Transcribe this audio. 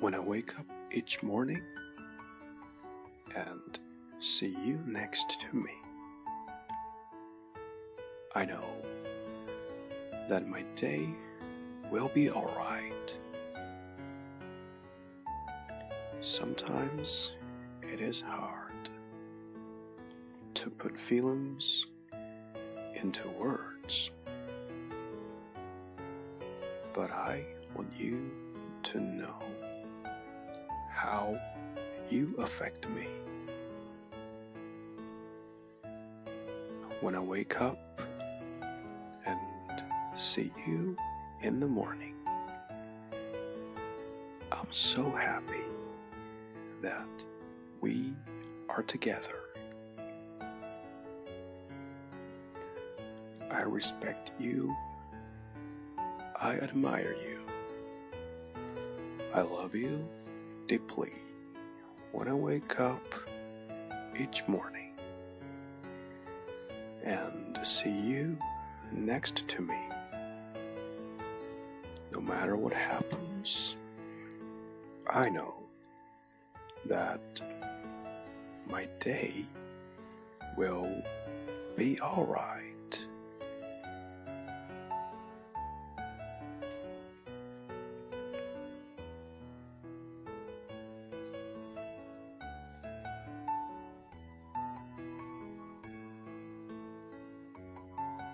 when I wake up each morning and see you next to me. I know that my day will be alright. Sometimes it is hard to put feelings into words, but I want you to know how you affect me. When I wake up and see you in the morning, I'm so happy that we are together. I respect you. I admire you. I love you deeply when I wake up each morning and see you next to me. No matter what happens, I know that my day will be alright.